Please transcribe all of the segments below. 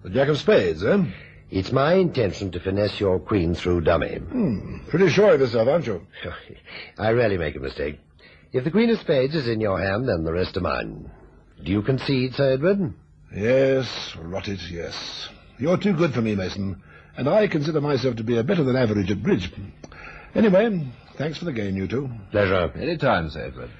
The Jack of Spades, eh? It's my intention to finesse your queen through dummy. Hmm. Pretty sure of yourself, aren't you? I rarely make a mistake. If the queen of spades is in your hand, then the rest are mine. Do you concede, Sir Edward? Yes, rot it, yes. You're too good for me, Mason, and I consider myself to be a better than average at bridge. Anyway, thanks for the game, you two. Pleasure. Any time, Sir Edward.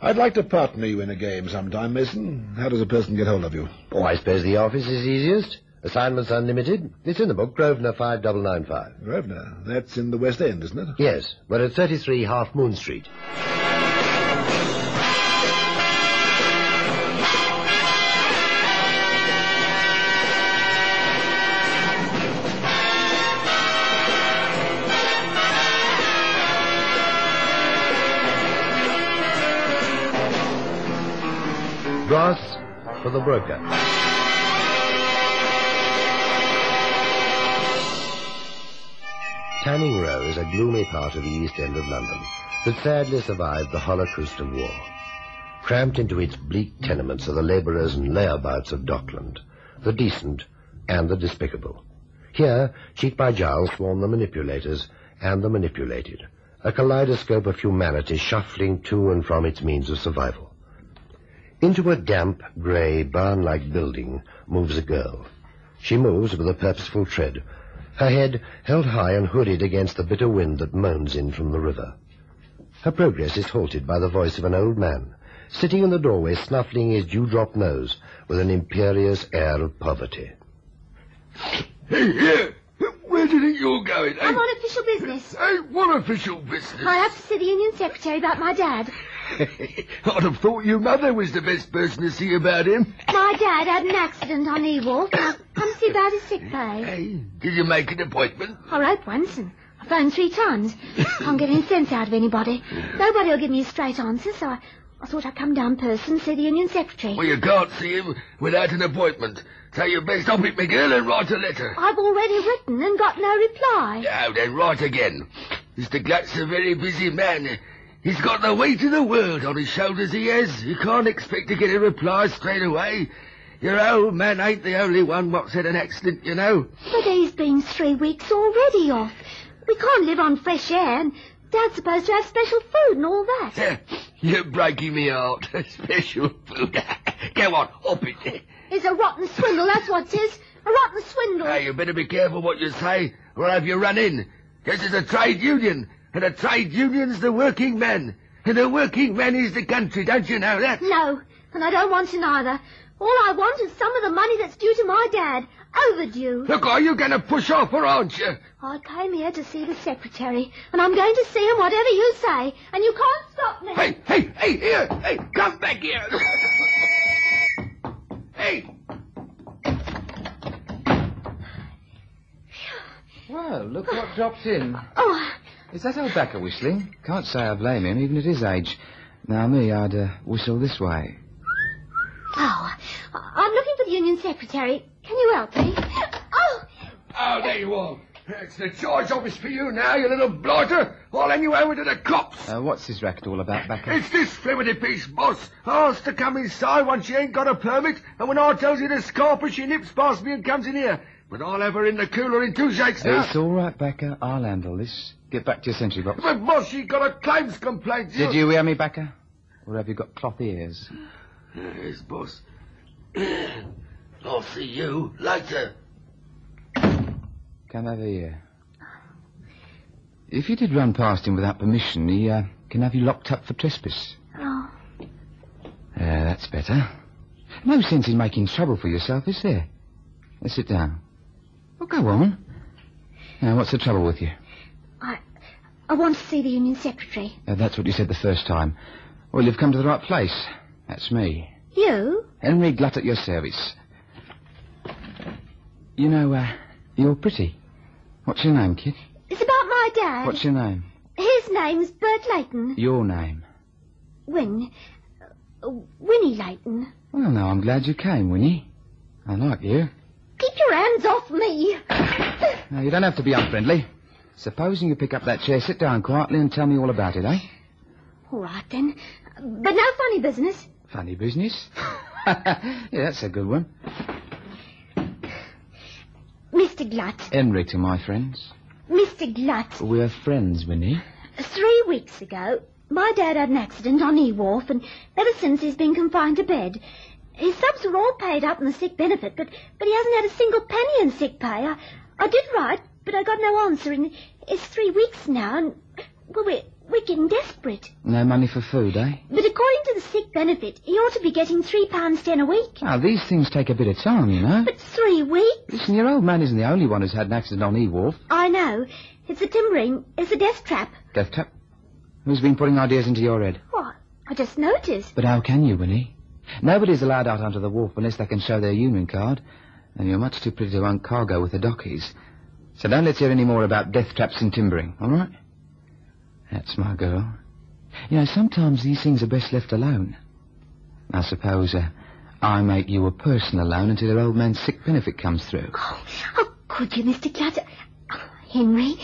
I'd like to partner you in a game sometime, Mason. How does a person get hold of you? Oh, I suppose the office is easiest. Assignments unlimited. It's in the book, Grosvenor 5995. Grosvenor. That's in the West End, isn't it? Yes, we're at 33 Half Moon Street. For the broker. Tanning Row is a gloomy part of the East End of London that sadly survived the Holocaust of war. Cramped into its bleak tenements are the labourers and layabouts of Dockland, the decent and the despicable. Here, cheek by jowl, swarm the manipulators and the manipulated, a kaleidoscope of humanity shuffling to and from its means of survival. Into a damp, grey, barn-like building moves a girl. She moves with a purposeful tread, her head held high and hooded against the bitter wind that moans in from the river. Her progress is halted by the voice of an old man, sitting in the doorway snuffling his dewdrop nose with an imperious air of poverty. Hey, here! Where do you think you're going, eh? I'm on official business. Hey, what official business? I have to see the Union Secretary about my dad. I'd have thought your mother was the best person to see about him. My dad had an accident on. I've come see about his sick pay. Hey, did you make an appointment? I wrote once and I phoned three times. Can't get any sense out of anybody. Nobody will give me a straight answer, so I, I thought I'd come down person see the Union Secretary. Well, you can't see him without an appointment. So you best up it, McGill, and write a letter. I've already written and got no reply. Now then, write again. Mr. Glutt's a very busy man. He's got the weight of the world on his shoulders, he has. You can't expect to get a reply straight away. Your old man ain't the only one what's had an accident, you know. But he's been three weeks already off. We can't live on fresh air, and Dad's supposed to have special food and all that. You're breaking me heart. Special food. Go on, up it. It's a rotten swindle, that's what it is. A rotten swindle. Hey, you better be careful what you say, or I'll have you run in. This is a trade union, and the trade union's the working man. And the working man is the country, don't you know that? No, and I don't want to neither. All I want is some of the money that's due to my dad. Overdue. Look, are you going to push off, or aren't you? I came here to see the secretary, and I'm going to see him whatever you say, and you can't stop me. Hey, hey, hey, here! Hey, come back here! hey! Well, look what dropped in. Oh, Is that old Backer whistling? Can't say I blame him, even at his age. Now, me, I'd uh, whistle this way. oh, I'm looking for the union secretary. Can you help me? Oh, Oh, there you are. It's the charge office for you now, you little blighter. I'll hand you over to the cops. Uh, what's this racket all about, Backer? It's this primitive piece, boss. Asked to come inside once she ain't got a permit, and when I tells you to scarp her, she nips past me and comes in here. But I'll have her in the cooler in two shakes now. It's all right, Backer. I'll handle this. Get back to your sentry box. But, boss, she got a claims complaint. Did you hear me, Backer? Or have you got cloth ears? Yes, boss. I'll see you later. Come over here. If you did run past him without permission, he uh, can have you locked up for trespass. oh, Yeah, that's better. No sense in making trouble for yourself, is there? Now sit down. Well, go on. Now, what's the trouble with you? I, I want to see the union secretary. Uh, that's what you said the first time. Well, you've come to the right place. That's me. You? Henry Glutt at your service. You know, uh, you're pretty. What's your name, kid? It's about my dad. What's your name? His name's Bert Layton. Your name. Win. Uh, Winnie Layton. Well, now, I'm glad you came, Winnie. I like you. Keep your hands off me. Now, you don't have to be unfriendly. Supposing you pick up that chair, sit down quietly and tell me all about it, eh? All right, then. But no funny business. Funny business. yeah, that's a good one. Mr. Glutt. Henry to my friends. Mr. Glutt. We're friends, Winnie. Three weeks ago, my dad had an accident on E Wharf, and ever since he's been confined to bed. His subs were all paid up in the sick benefit, but, but he hasn't had a single penny in sick pay. I, I did write, but I got no answer, and it's three weeks now, and well, we're, we're getting desperate. No money for food, eh? But according to the sick benefit, he ought to be getting three pounds ten a week. Now, these things take a bit of time, you know. But three weeks? Listen, your old man isn't the only one who's had an accident on E-Wharf. I know. It's a timbering. It's a death trap. Death trap? Who's been putting ideas into your head? What? I just noticed. But how can you, Winnie? Nobody's allowed out onto the wharf unless they can show their union card. And you're much too pretty to run cargo with the dockies. So don't let's hear any more about death traps and timbering, all right? That's my girl. You know, sometimes these things are best left alone. I suppose uh, I make you a personal loan until your old man's sick benefit comes through. Oh, how could you, Mr. Clutter? Henry,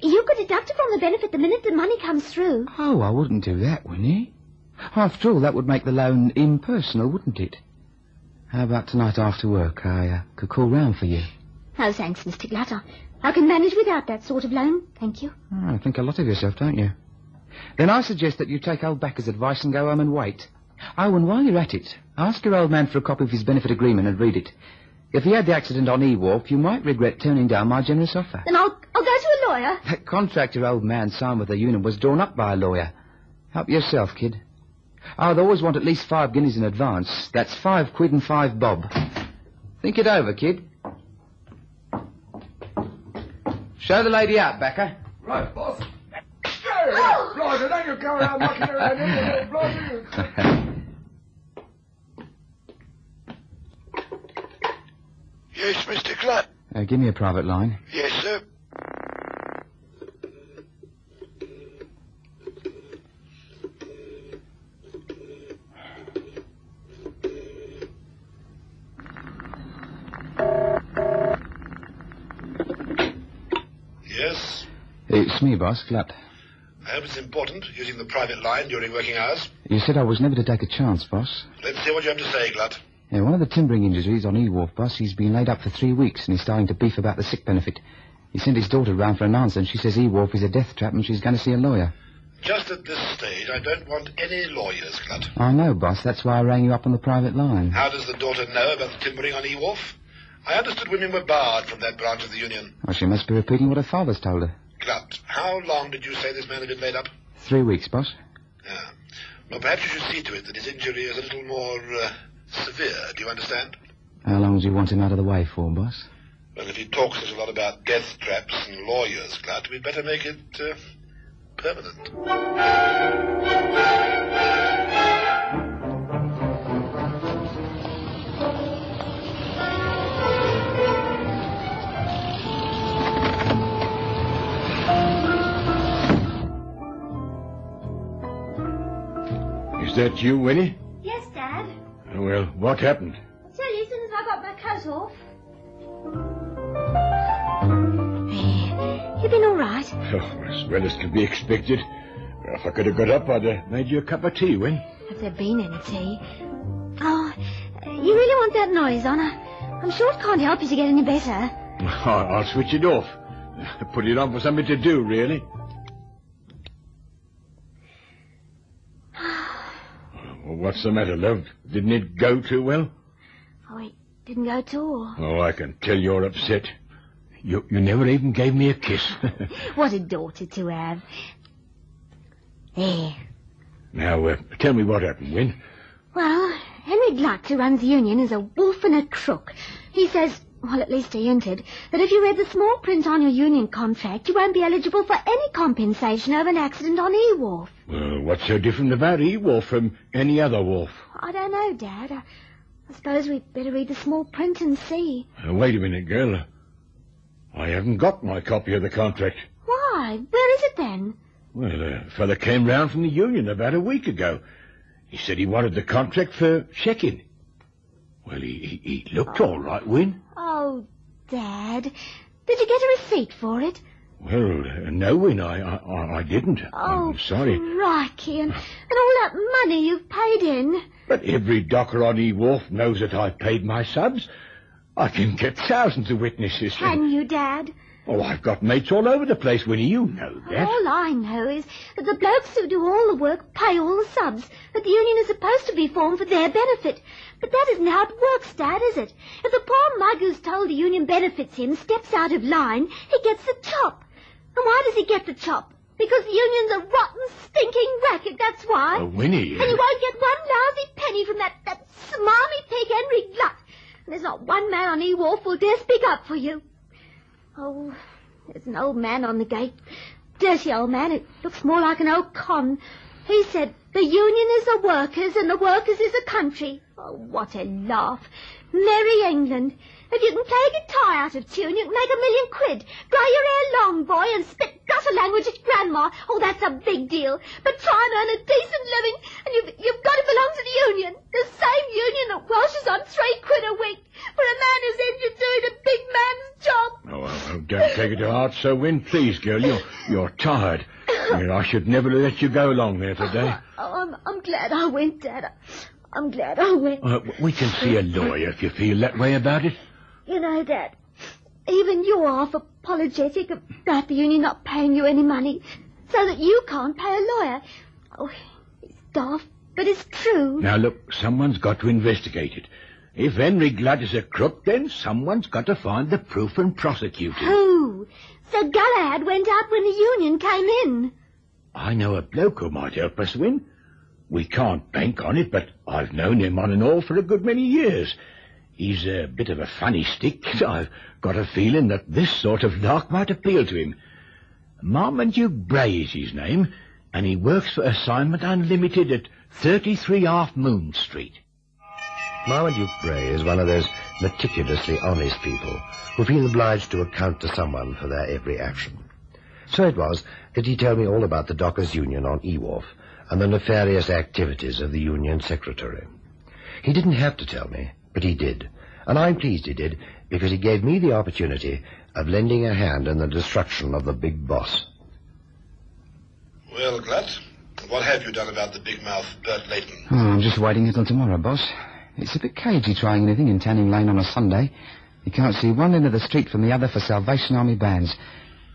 you could deduct it from the benefit the minute the money comes through. Oh, I wouldn't do that, Winnie. After all, that would make the loan impersonal, wouldn't it? How about tonight after work? I uh, could call round for you. No, thanks, Mr. Glatter. I can manage without that sort of loan. Thank you. Oh, I think a lot of yourself, don't you? Then I suggest that you take old Backer's advice and go home and wait. Oh, and while you're at it, ask your old man for a copy of his benefit agreement and read it. If he had the accident on E-Wharf, you might regret turning down my generous offer. Then I'll, I'll go to a lawyer. That contract your old man signed with the union was drawn up by a lawyer. Help yourself, kid. I'd always want at least five guineas in advance. That's five quid and five bob. Think it over, kid. Show the lady out, Backer. Right, boss. Blighter, don't you go around mucking around in Blighter. Yes, Mr. Glutt. Uh, give me a private line. Yes. It's me, boss, Glut. I hope it's important, using the private line during working hours. You said I was never to take a chance, boss. Let's hear what you have to say, Glut. Yeah, one of the timbering injuries on E-Wharf, boss, he's been laid up for three weeks and he's starting to beef about the sick benefit. He sent his daughter round for an answer and she says E-Wharf is a death trap and she's going to see a lawyer. Just at this stage, I don't want any lawyers, Glut. I know, boss. That's why I rang you up on the private line. How does the daughter know about the timbering on E-Wharf? I understood women were barred from that branch of the union. Well, she must be repeating what her father's told her. How long did you say this man had been laid up? Three weeks, boss. Yeah. Well, perhaps you should see to it that his injury is a little more uh, severe. Do you understand? How long do you want him out of the way for, boss? Well, if he talks such a lot about death traps and lawyers, Glut, we'd better make it uh, permanent. That you, Winnie? Yes, Dad. Well, what happened? I'll tell you as soon as I got my coat off. There. You been all right? Oh, as well as can be expected. Well, if I could have got up, I'd have made you a cup of tea, Win. Has there been any tea? Oh, you really want that noise on? I'm sure it can't help you to get any better. I'll, I'll switch it off. Put it on for something to do, really. Well, what's the matter, love? Didn't it go too well? Oh, it didn't go at all. Oh, I can tell you're upset. You, you never even gave me a kiss. What a daughter to have. There. now, uh, tell me what happened, Win. Well, Henry Glutt, who runs the union, is a wolf and a crook. He says, well, at least he hinted, that if you read the small print on your union contract, you won't be eligible for any compensation over an accident on E-Wharf. Well, what's so different about E-Wolf from any other wolf? I don't know, Dad. I, I suppose we'd better read the small print and see. Uh, wait a minute, girl. I haven't got my copy of the contract. Why? Where is it then? Well, a fella came round from the union about a week ago. He said he wanted the contract for checking. Well, he, he, he looked all right, Win. Oh, Dad. Did you get a receipt for it? Well, uh, no, Win, I, I, I didn't. Oh, I'm sorry. crikey. And, and all that money you've paid in. But every docker on E-Wharf knows that I've paid my subs. I can get thousands of witnesses. Can you, Dad? Oh, I've got mates all over the place, Winnie. You know that. All I know is that the blokes who do all the work pay all the subs, that the union is supposed to be formed for their benefit. But that isn't how it works, Dad, is it? If the poor mug who's told the union benefits him steps out of line, he gets the chop. And why does he get the chop? Because the union's a rotten, stinking racket, that's why. Oh, Winnie. And you uh, won't get one lousy penny from that, that smarmy pig Henry Glutt. And there's not one man on E-Wharf who'll dare speak up for you. Oh, there's an old man on the gate. Dirty old man. It looks more like an old con. He said, the union is the workers and the workers is the country. Oh, what a laugh. Merry England. If you can play a guitar out of tune, you can make a million quid. Grow your hair long, boy, and spit gutter language at grandma. Oh, that's a big deal. But try and earn a decent living, and you've, you've got to belong to the union. The same union that Welsh on three quid a week for a man who's injured doing a big man's job. Oh, oh, oh, don't take it to heart, so Win. Please, girl, you're, you're tired. I should never have let you go along there today. Oh, I'm, I'm glad I went, Dad. I'm glad I went. Uh, we can see a lawyer if you feel that way about it. You know, Dad, even you're half apologetic about the union not paying you any money, so that you can't pay a lawyer. Oh, it's daft, but it's true. Now, look, someone's got to investigate it. If Henry Glutt is a crook, then someone's got to find the proof and prosecute him. Who? Sir Galahad went out when the union came in. I know a bloke who might help us win. We can't bank on it, but I've known him on and off for a good many years. He's a bit of a funny stick. I've got a feeling that this sort of lark might appeal to him. Marmaduke Bray is his name, and he works for Assignment Unlimited at 33 Half Moon Street. Marmaduke Bray is one of those meticulously honest people who feel obliged to account to someone for their every action. So it was that he told me all about the Dockers Union on E-Wharf and the nefarious activities of the Union Secretary. He didn't have to tell me, but he did, and I'm pleased he did because he gave me the opportunity of lending a hand in the destruction of the big boss. Well, Glutt, what have you done about the big mouth Bert Layton? Oh, I'm just waiting until tomorrow, boss. It's a bit cagey trying anything in Tanning Lane on a Sunday. You can't see one end of the street from the other for Salvation Army bands.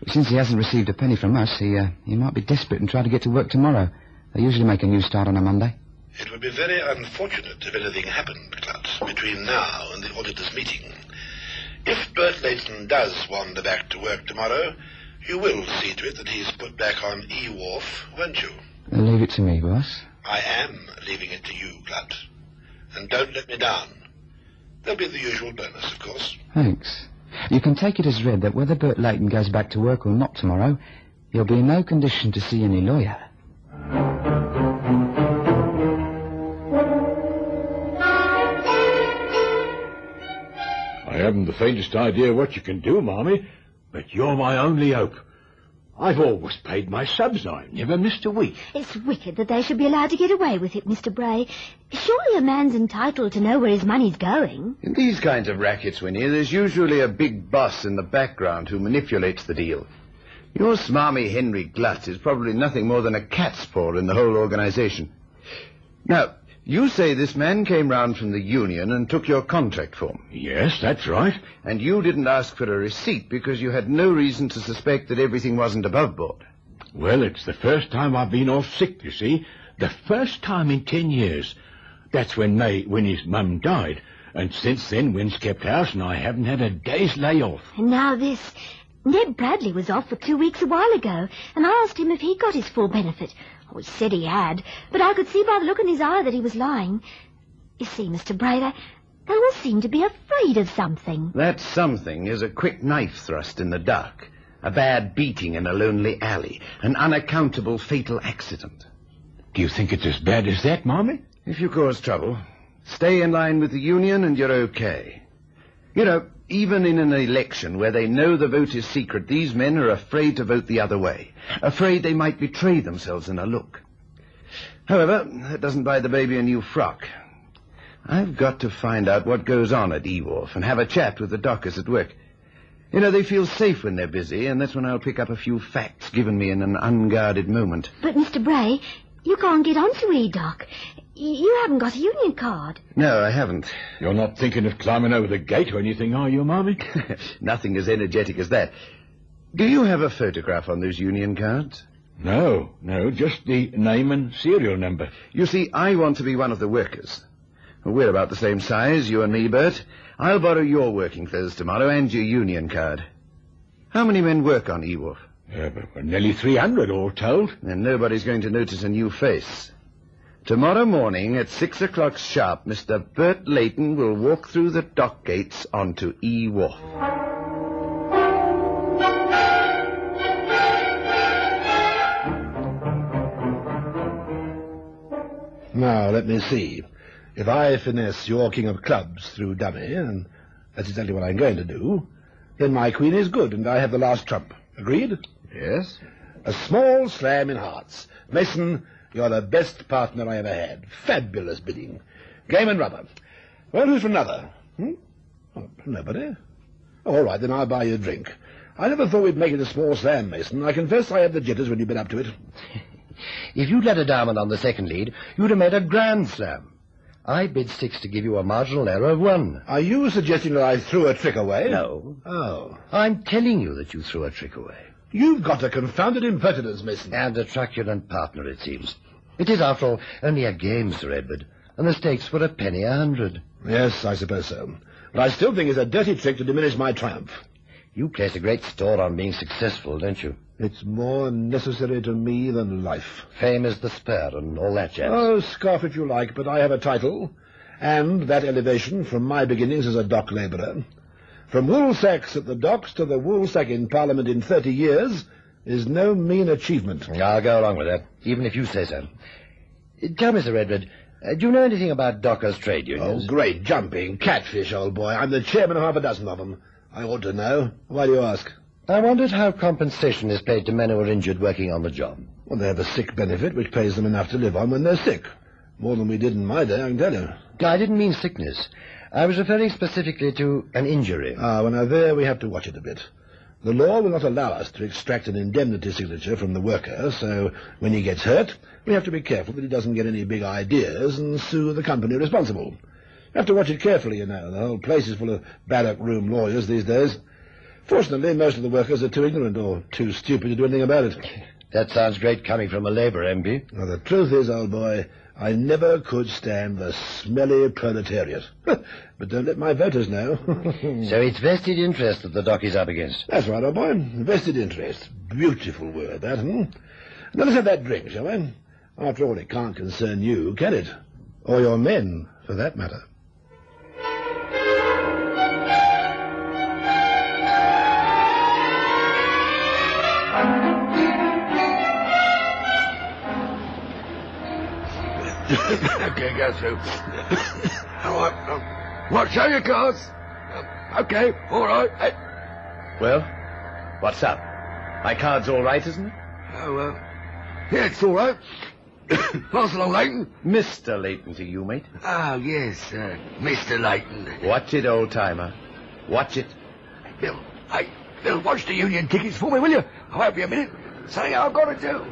But since he hasn't received a penny from us, he, uh, he might be desperate and try to get to work tomorrow. They usually make a new start on a Monday. It would be very unfortunate if anything happened, Glutt, between now and the auditors' meeting. If Bert Layton does wander back to work tomorrow, you will see to it that he's put back on E-Wharf, won't you? Uh, leave it to me, boss. I am leaving it to you, Glutt. And don't let me down. There'll be the usual bonus, of course. Thanks. You can take it as read that whether Bert Layton goes back to work or not tomorrow, you'll be in no condition to see any lawyer. Haven't the faintest idea what you can do, Marmee, but you're my only hope. I've always paid my subs. I never missed a week. It's wicked that they should be allowed to get away with it, Mr. Bray. Surely a man's entitled to know where his money's going. In these kinds of rackets, Winnie, there's usually a big boss in the background who manipulates the deal. Your smarmy Henry Glutz is probably nothing more than a cat's paw in the whole organization. Now, you say this man came round from the union and took your contract form. Yes, that's right. And you didn't ask for a receipt because you had no reason to suspect that everything wasn't above board. Well, it's the first time I've been off sick, you see. The first time in ten years. That's when May, when his mum died. And since then, Win's kept house and I haven't had a day's lay off. And now this. Ned Bradley was off for two weeks a while ago, and I asked him if he got his full benefit. Oh, he said he had, but I could see by the look in his eye that he was lying. You see, Mr. Bray, they, they all seem to be afraid of something. That something is a quick knife thrust in the dark, a bad beating in a lonely alley, an unaccountable fatal accident. Do you think it's as bad as that, Marmee? If you cause trouble, stay in line with the union and you're okay. You know, even in an election where they know the vote is secret, these men are afraid to vote the other way, afraid they might betray themselves in a look. However, that doesn't buy the baby a new frock. I've got to find out what goes on at E-Wharf and have a chat with the dockers at work. You know, they feel safe when they're busy, and that's when I'll pick up a few facts given me in an unguarded moment. But, Mr. Bray, you can't get onto E-Dock. You haven't got a union card. No, I haven't. You're not thinking of climbing over the gate or anything, are you, Marmee? Nothing as energetic as that. Do you have a photograph on those union cards? no, no, just the name and serial number. You see, I want to be one of the workers. We're about the same size, you and me, Bert. I'll borrow your working clothes tomorrow and your union card. How many men work on E-Wharf? Uh, nearly 300 all told. And nobody's going to notice a new face. Tomorrow morning at six o'clock sharp, Mr. Bert Layton will walk through the dock gates onto E-Wharf. Now, let me see. If I finesse your king of clubs through dummy, and that's exactly what I'm going to do, then my queen is good, and I have the last trump. Agreed? Yes? A small slam in hearts. Mason, you're the best partner I ever had. Fabulous bidding. Game and rubber. Well, who's for another? Hmm? Oh, nobody. All right, then I'll buy you a drink. I never thought we'd make it a small slam, Mason. I confess I had the jitters when you've been up to it. If you'd let a diamond on the second lead, you'd have made a grand slam. I bid six to give you a marginal error of one. Are you suggesting that I threw a trick away? No. Oh. I'm telling you that you threw a trick away. You've got a confounded impertinence, Mason. And a truculent partner, it seems. It is, after all, only a game, Sir Edward, and the stakes were a penny a hundred. Yes, I suppose so. But I still think it's a dirty trick to diminish my triumph. You place a great store on being successful, don't you? It's more necessary to me than life. Fame is the spur and all that jazz. Oh, scoff if you like, but I have a title, and that elevation from my beginnings as a dock labourer. From woolsacks at the docks to the woolsack in Parliament in thirty years is no mean achievement. I'll go along with that, even if you say so. Tell me, Sir Edward, uh, do you know anything about dockers' trade unions? Oh, great jumping. Catfish, old boy. I'm the chairman of half a dozen of them. I ought to know. Why do you ask? I wondered how compensation is paid to men who are injured working on the job. Well, they have a sick benefit which pays them enough to live on when they're sick. More than we did in my day, I can tell you. I didn't mean sickness. I was referring specifically to an injury. Ah, well, now there we have to watch it a bit. The law will not allow us to extract an indemnity signature from the worker, so when he gets hurt, we have to be careful that he doesn't get any big ideas and sue the company responsible. You have to watch it carefully, you know. The whole place is full of barrack room lawyers these days. Fortunately, most of the workers are too ignorant or too stupid to do anything about it. That sounds great coming from a Labour MP. Well, the truth is, old boy, I never could stand the smelly proletariat. but don't let my voters know. So it's vested interest that the dock is up against. That's right, old boy. Vested interest. Beautiful word, that, hmm? Now let's have that drink, shall we? After all, it can't concern you, can it? Or your men, for that matter. Okay, go through. all right. Um, what, show your cards? Um, okay, all right. Hey. Well, what's up? My card's all right, isn't it? Oh, uh, yeah, it's all right. Pass along, Layton. Mr. Layton to you, mate. Oh, yes, uh, Mr. Layton. Watch it, old-timer. Watch it. Bill, hey, Bill, watch the union tickets for me, will you? I'll help you a minute. Something I've got to do.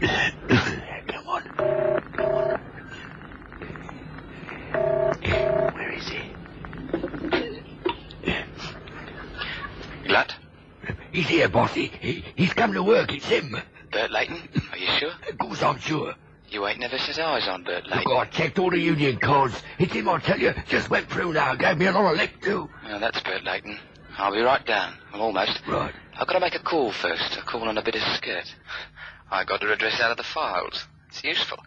Come on. Come on. Where is he? Glut? He's here, bossy. He, he's come to work. It's him. Bert Layton? Are you sure? Of course, I'm sure. You ain't never set eyes on Bert Look, Layton. I checked all the union cards. It's him, I tell you. Just went through now. Gave me a lot of lick, too. Well, that's Bert Layton. I'll be right down. Well, almost. Right. I've got to make a call first. A call on a bit of skirt. I got to address out of the files. It's useful.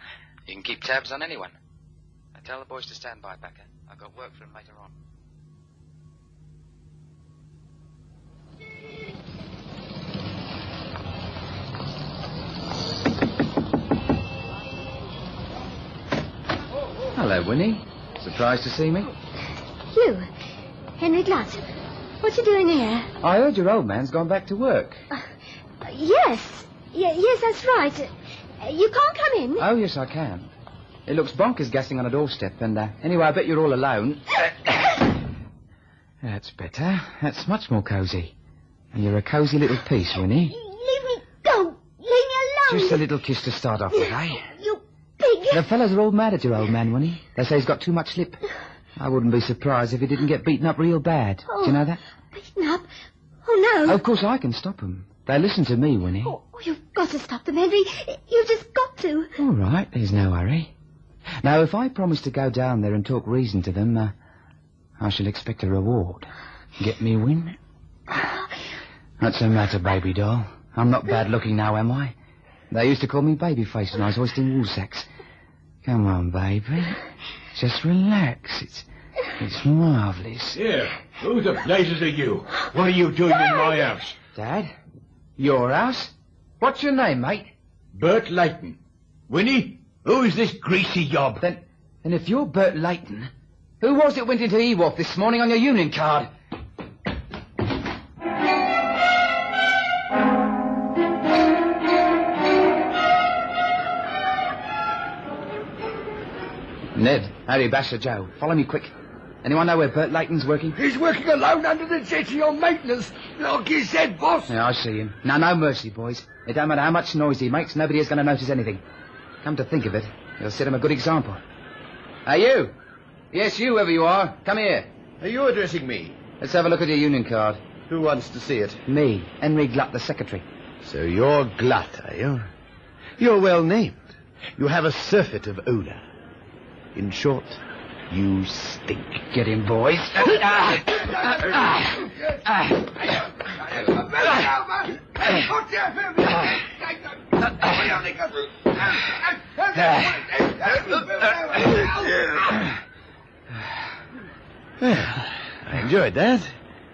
You can keep tabs on anyone. Now tell the boys to stand by, Backer. I've got work for 'em later on. Hello, Winnie. Surprised to see me? You, Henry Glutt. What you doing here? I heard your old man's gone back to work. Yes. Y- yes, that's right. Uh, You can't come in. Oh, yes, I can. It looks bonkers gassing on a doorstep, and uh, anyway, I bet you're all alone. That's better. That's much more cosy. And you're a cosy little piece, Winnie. Leave me go. Leave me alone. Just a little kiss to start off with, eh? The fellows are all mad at your old man, Winnie. They say he's got too much lip. I wouldn't be surprised if he didn't get beaten up real bad. Do you know that? Beaten up. Oh, no. Of course, I can stop 'em. They listen to me, Winnie. Oh, you've got to stop them, Henry. You've just got to. All right, there's no hurry. Now, if I promise to go down there and talk reason to them, uh, I shall expect a reward. Get me, Win? What's the matter, baby doll? I'm not bad looking now, am I? They used to call me babyface when I was hoisting wool sacks. Come on, baby. Just relax. It's, it's marvellous. Here, who the blazes are you? What are you doing in my house? Dad? Your house? What's your name, mate? Bert Layton. Winnie, who is this greasy yob? Then, then if you're Bert Layton, who was it went into E-Wharf this morning on your union card? Ned, Harry, Basher, Joe, follow me quick. Anyone know where Bert Layton's working? He's working alone under the jetty on maintenance. Like you said, boss. Yeah, I see him. Now, no mercy, boys. It don't matter how much noise he makes, nobody is going to notice anything. Come to think of it, he'll set him a good example. Are you! Yes, you, whoever you are. Come here. Are you addressing me? Let's have a look at your union card. Who wants to see it? Me, Henry Glutt, the secretary. So you're Glut, are you? You're well named. You have a surfeit of odour. In short, you stink. Get him, boys. Well, I enjoyed that.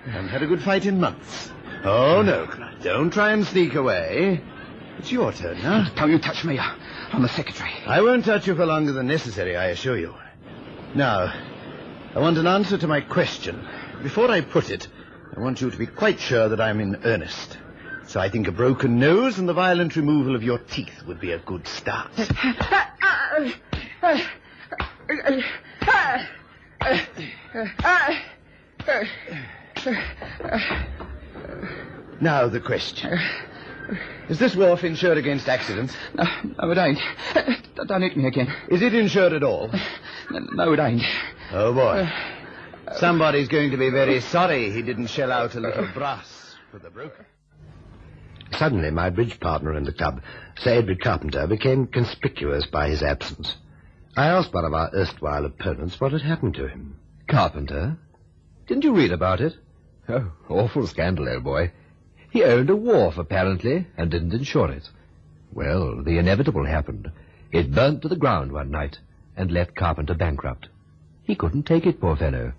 I haven't had a good fight in months. Oh, no, Don't try and sneak away. It's your turn now. Don't you touch me. I'm the secretary. I won't touch you for longer than necessary, I assure you. Now, I want an answer to my question. Before I put it, I want you to be quite sure that I'm in earnest. So I think a broken nose and the violent removal of your teeth would be a good start. Now the question. Is this wharf insured against accidents? No, no, it ain't. Don't hit me again. Is it insured at all? No, it ain't. Oh, boy. Uh, Somebody's going to be very sorry he didn't shell out a little brass for the broker. Suddenly, my bridge partner in the club, Sir Edward Carpenter, became conspicuous by his absence. I asked one of our erstwhile opponents what had happened to him. Carpenter? Didn't you read about it? Oh, awful scandal, old boy. He owned a wharf, apparently, and didn't insure it. Well, the inevitable happened. It burnt to the ground one night and left Carpenter bankrupt. He couldn't take it, poor fellow.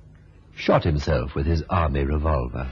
Shot himself with his army revolver.